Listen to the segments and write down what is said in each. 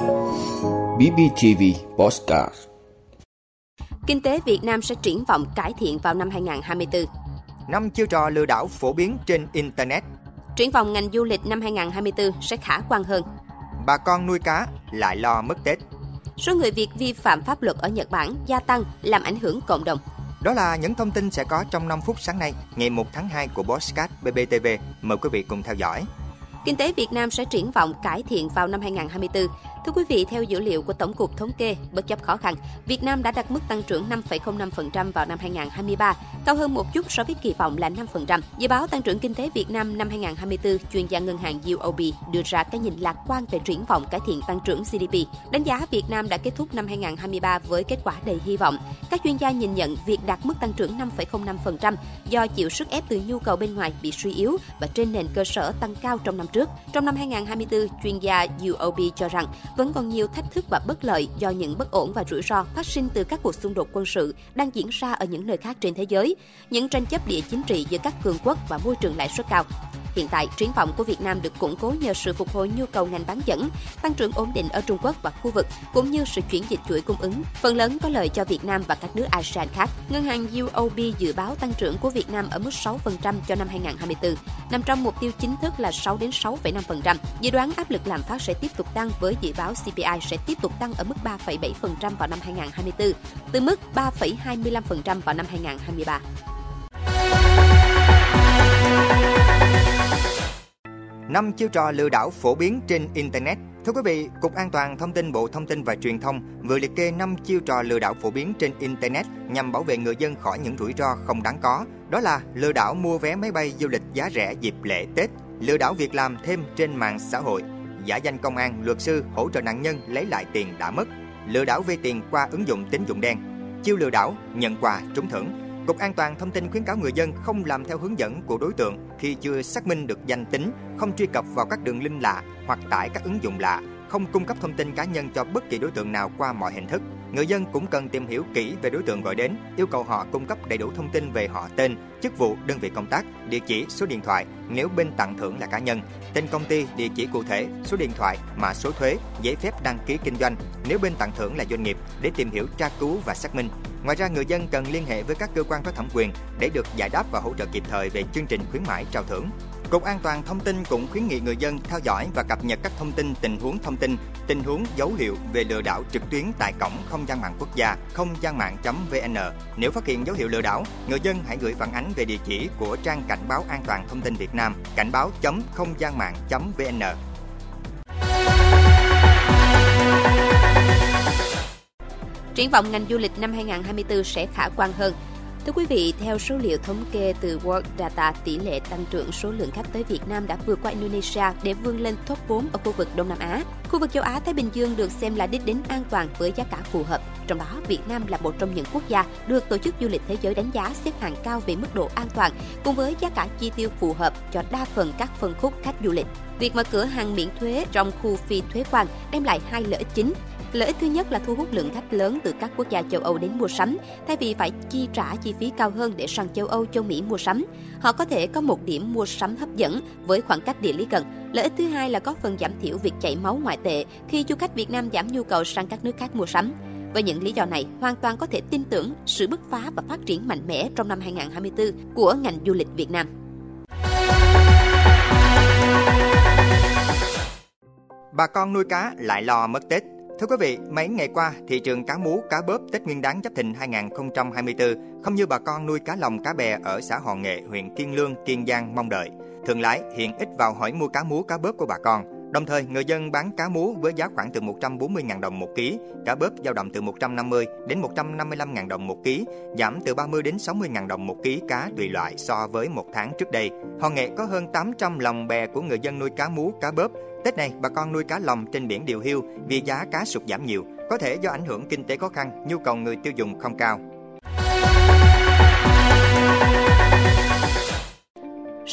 BBTV Postcard Kinh tế Việt Nam sẽ triển vọng cải thiện vào năm 2024. Năm chiêu trò lừa đảo phổ biến trên Internet. Triển vọng ngành du lịch năm 2024 sẽ khả quan hơn. Bà con nuôi cá lại lo mất Tết. Số người Việt vi phạm pháp luật ở Nhật Bản gia tăng làm ảnh hưởng cộng đồng. Đó là những thông tin sẽ có trong 5 phút sáng nay, ngày 1 tháng 2 của Postcard BBTV. Mời quý vị cùng theo dõi. Kinh tế Việt Nam sẽ triển vọng cải thiện vào năm 2024. Thưa quý vị, theo dữ liệu của Tổng cục Thống kê, bất chấp khó khăn, Việt Nam đã đạt mức tăng trưởng 5,05% vào năm 2023, cao hơn một chút so với kỳ vọng là 5%. Dự báo tăng trưởng kinh tế Việt Nam năm 2024, chuyên gia ngân hàng UOB đưa ra cái nhìn lạc quan về triển vọng cải thiện tăng trưởng GDP. Đánh giá Việt Nam đã kết thúc năm 2023 với kết quả đầy hy vọng. Các chuyên gia nhìn nhận việc đạt mức tăng trưởng 5,05% do chịu sức ép từ nhu cầu bên ngoài bị suy yếu và trên nền cơ sở tăng cao trong năm trước. Trong năm 2024, chuyên gia UOB cho rằng vẫn còn nhiều thách thức và bất lợi do những bất ổn và rủi ro phát sinh từ các cuộc xung đột quân sự đang diễn ra ở những nơi khác trên thế giới, những tranh chấp địa chính trị giữa các cường quốc và môi trường lãi suất cao. Hiện tại, triển vọng của Việt Nam được củng cố nhờ sự phục hồi nhu cầu ngành bán dẫn, tăng trưởng ổn định ở Trung Quốc và khu vực, cũng như sự chuyển dịch chuỗi cung ứng, phần lớn có lợi cho Việt Nam và các nước ASEAN khác. Ngân hàng UOB dự báo tăng trưởng của Việt Nam ở mức 6% cho năm 2024, nằm trong mục tiêu chính thức là 6 đến 6,5%. Dự đoán áp lực lạm phát sẽ tiếp tục tăng với dự báo CPI sẽ tiếp tục tăng ở mức 3,7% vào năm 2024, từ mức 3,25% vào năm 2023. Năm chiêu trò lừa đảo phổ biến trên Internet. Thưa quý vị, Cục An toàn Thông tin Bộ Thông tin và Truyền thông vừa liệt kê 5 chiêu trò lừa đảo phổ biến trên Internet nhằm bảo vệ người dân khỏi những rủi ro không đáng có. Đó là lừa đảo mua vé máy bay du lịch giá rẻ dịp lễ Tết, lừa đảo việc làm thêm trên mạng xã hội, giả danh công an, luật sư hỗ trợ nạn nhân lấy lại tiền đã mất, lừa đảo vay tiền qua ứng dụng tín dụng đen, chiêu lừa đảo nhận quà trúng thưởng. Cục An toàn Thông tin khuyến cáo người dân không làm theo hướng dẫn của đối tượng khi chưa xác minh được danh tính, không truy cập vào các đường link lạ hoặc tải các ứng dụng lạ, không cung cấp thông tin cá nhân cho bất kỳ đối tượng nào qua mọi hình thức. Người dân cũng cần tìm hiểu kỹ về đối tượng gọi đến, yêu cầu họ cung cấp đầy đủ thông tin về họ tên, chức vụ, đơn vị công tác, địa chỉ, số điện thoại nếu bên tặng thưởng là cá nhân, tên công ty, địa chỉ cụ thể, số điện thoại, mã số thuế, giấy phép đăng ký kinh doanh nếu bên tặng thưởng là doanh nghiệp để tìm hiểu tra cứu và xác minh. Ngoài ra, người dân cần liên hệ với các cơ quan có thẩm quyền để được giải đáp và hỗ trợ kịp thời về chương trình khuyến mãi trao thưởng. Cục An toàn Thông tin cũng khuyến nghị người dân theo dõi và cập nhật các thông tin tình huống thông tin, tình huống dấu hiệu về lừa đảo trực tuyến tại cổng không gian mạng quốc gia không gian mạng.vn. Nếu phát hiện dấu hiệu lừa đảo, người dân hãy gửi phản ánh về địa chỉ của trang cảnh báo an toàn thông tin Việt Nam, cảnh báo không gian mạng.vn. Triển vọng ngành du lịch năm 2024 sẽ khả quan hơn. Thưa quý vị, theo số liệu thống kê từ World Data, tỷ lệ tăng trưởng số lượng khách tới Việt Nam đã vượt qua Indonesia để vươn lên top 4 ở khu vực Đông Nam Á. Khu vực châu Á Thái Bình Dương được xem là đích đến an toàn với giá cả phù hợp. Trong đó, Việt Nam là một trong những quốc gia được Tổ chức Du lịch Thế giới đánh giá xếp hạng cao về mức độ an toàn, cùng với giá cả chi tiêu phù hợp cho đa phần các phân khúc khách du lịch. Việc mở cửa hàng miễn thuế trong khu phi thuế quan đem lại hai lợi ích chính. Lợi ích thứ nhất là thu hút lượng khách lớn từ các quốc gia châu Âu đến mua sắm, thay vì phải chi trả chi phí cao hơn để sang châu Âu, châu Mỹ mua sắm. Họ có thể có một điểm mua sắm hấp dẫn với khoảng cách địa lý gần. Lợi ích thứ hai là có phần giảm thiểu việc chảy máu ngoại tệ khi du khách Việt Nam giảm nhu cầu sang các nước khác mua sắm. Với những lý do này, hoàn toàn có thể tin tưởng sự bứt phá và phát triển mạnh mẽ trong năm 2024 của ngành du lịch Việt Nam. Bà con nuôi cá lại lo mất Tết. Thưa quý vị, mấy ngày qua, thị trường cá mú, cá bớp Tết Nguyên đán Giáp Thìn 2024 không như bà con nuôi cá lồng cá bè ở xã Hòn Nghệ, huyện Kiên Lương, Kiên Giang mong đợi. Thương lái hiện ít vào hỏi mua cá mú, cá bớp của bà con. Đồng thời, người dân bán cá mú với giá khoảng từ 140.000 đồng một ký, cá bớp dao động từ 150 đến 155.000 đồng một ký, giảm từ 30 đến 60.000 đồng một ký cá tùy loại so với một tháng trước đây. Hòn Nghệ có hơn 800 lồng bè của người dân nuôi cá mú, cá bớp. Tết này, bà con nuôi cá lồng trên biển điều hưu vì giá cá sụt giảm nhiều, có thể do ảnh hưởng kinh tế khó khăn, nhu cầu người tiêu dùng không cao.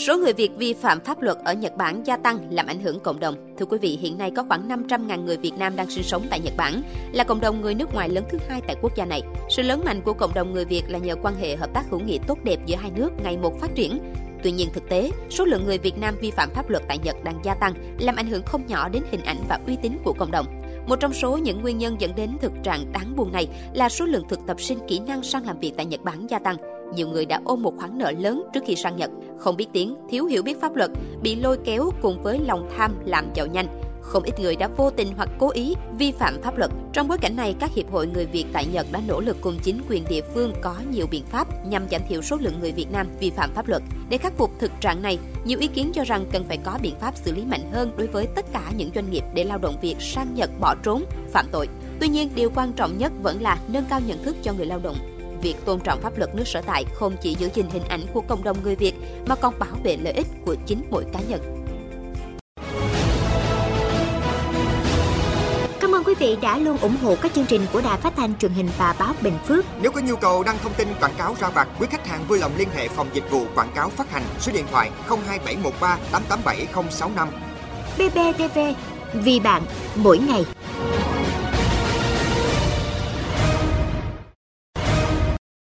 Số người Việt vi phạm pháp luật ở Nhật Bản gia tăng làm ảnh hưởng cộng đồng. Thưa quý vị, hiện nay có khoảng 500.000 người Việt Nam đang sinh sống tại Nhật Bản, là cộng đồng người nước ngoài lớn thứ hai tại quốc gia này. Sự lớn mạnh của cộng đồng người Việt là nhờ quan hệ hợp tác hữu nghị tốt đẹp giữa hai nước ngày một phát triển. Tuy nhiên thực tế, số lượng người Việt Nam vi phạm pháp luật tại Nhật đang gia tăng, làm ảnh hưởng không nhỏ đến hình ảnh và uy tín của cộng đồng. Một trong số những nguyên nhân dẫn đến thực trạng đáng buồn này là số lượng thực tập sinh kỹ năng sang làm việc tại Nhật Bản gia tăng. Nhiều người đã ôm một khoản nợ lớn trước khi sang Nhật, không biết tiếng, thiếu hiểu biết pháp luật, bị lôi kéo cùng với lòng tham làm giàu nhanh không ít người đã vô tình hoặc cố ý vi phạm pháp luật. Trong bối cảnh này, các hiệp hội người Việt tại Nhật đã nỗ lực cùng chính quyền địa phương có nhiều biện pháp nhằm giảm thiểu số lượng người Việt Nam vi phạm pháp luật. Để khắc phục thực trạng này, nhiều ý kiến cho rằng cần phải có biện pháp xử lý mạnh hơn đối với tất cả những doanh nghiệp để lao động Việt sang Nhật bỏ trốn, phạm tội. Tuy nhiên, điều quan trọng nhất vẫn là nâng cao nhận thức cho người lao động việc tôn trọng pháp luật nước sở tại không chỉ giữ gìn hình ảnh của cộng đồng người Việt mà còn bảo vệ lợi ích của chính mỗi cá nhân. quý vị đã luôn ủng hộ các chương trình của Đài Phát thanh truyền hình và báo Bình Phước. Nếu có nhu cầu đăng thông tin quảng cáo ra vặt, quý khách hàng vui lòng liên hệ phòng dịch vụ quảng cáo phát hành số điện thoại 02713 887065. BBTV, vì bạn, mỗi ngày.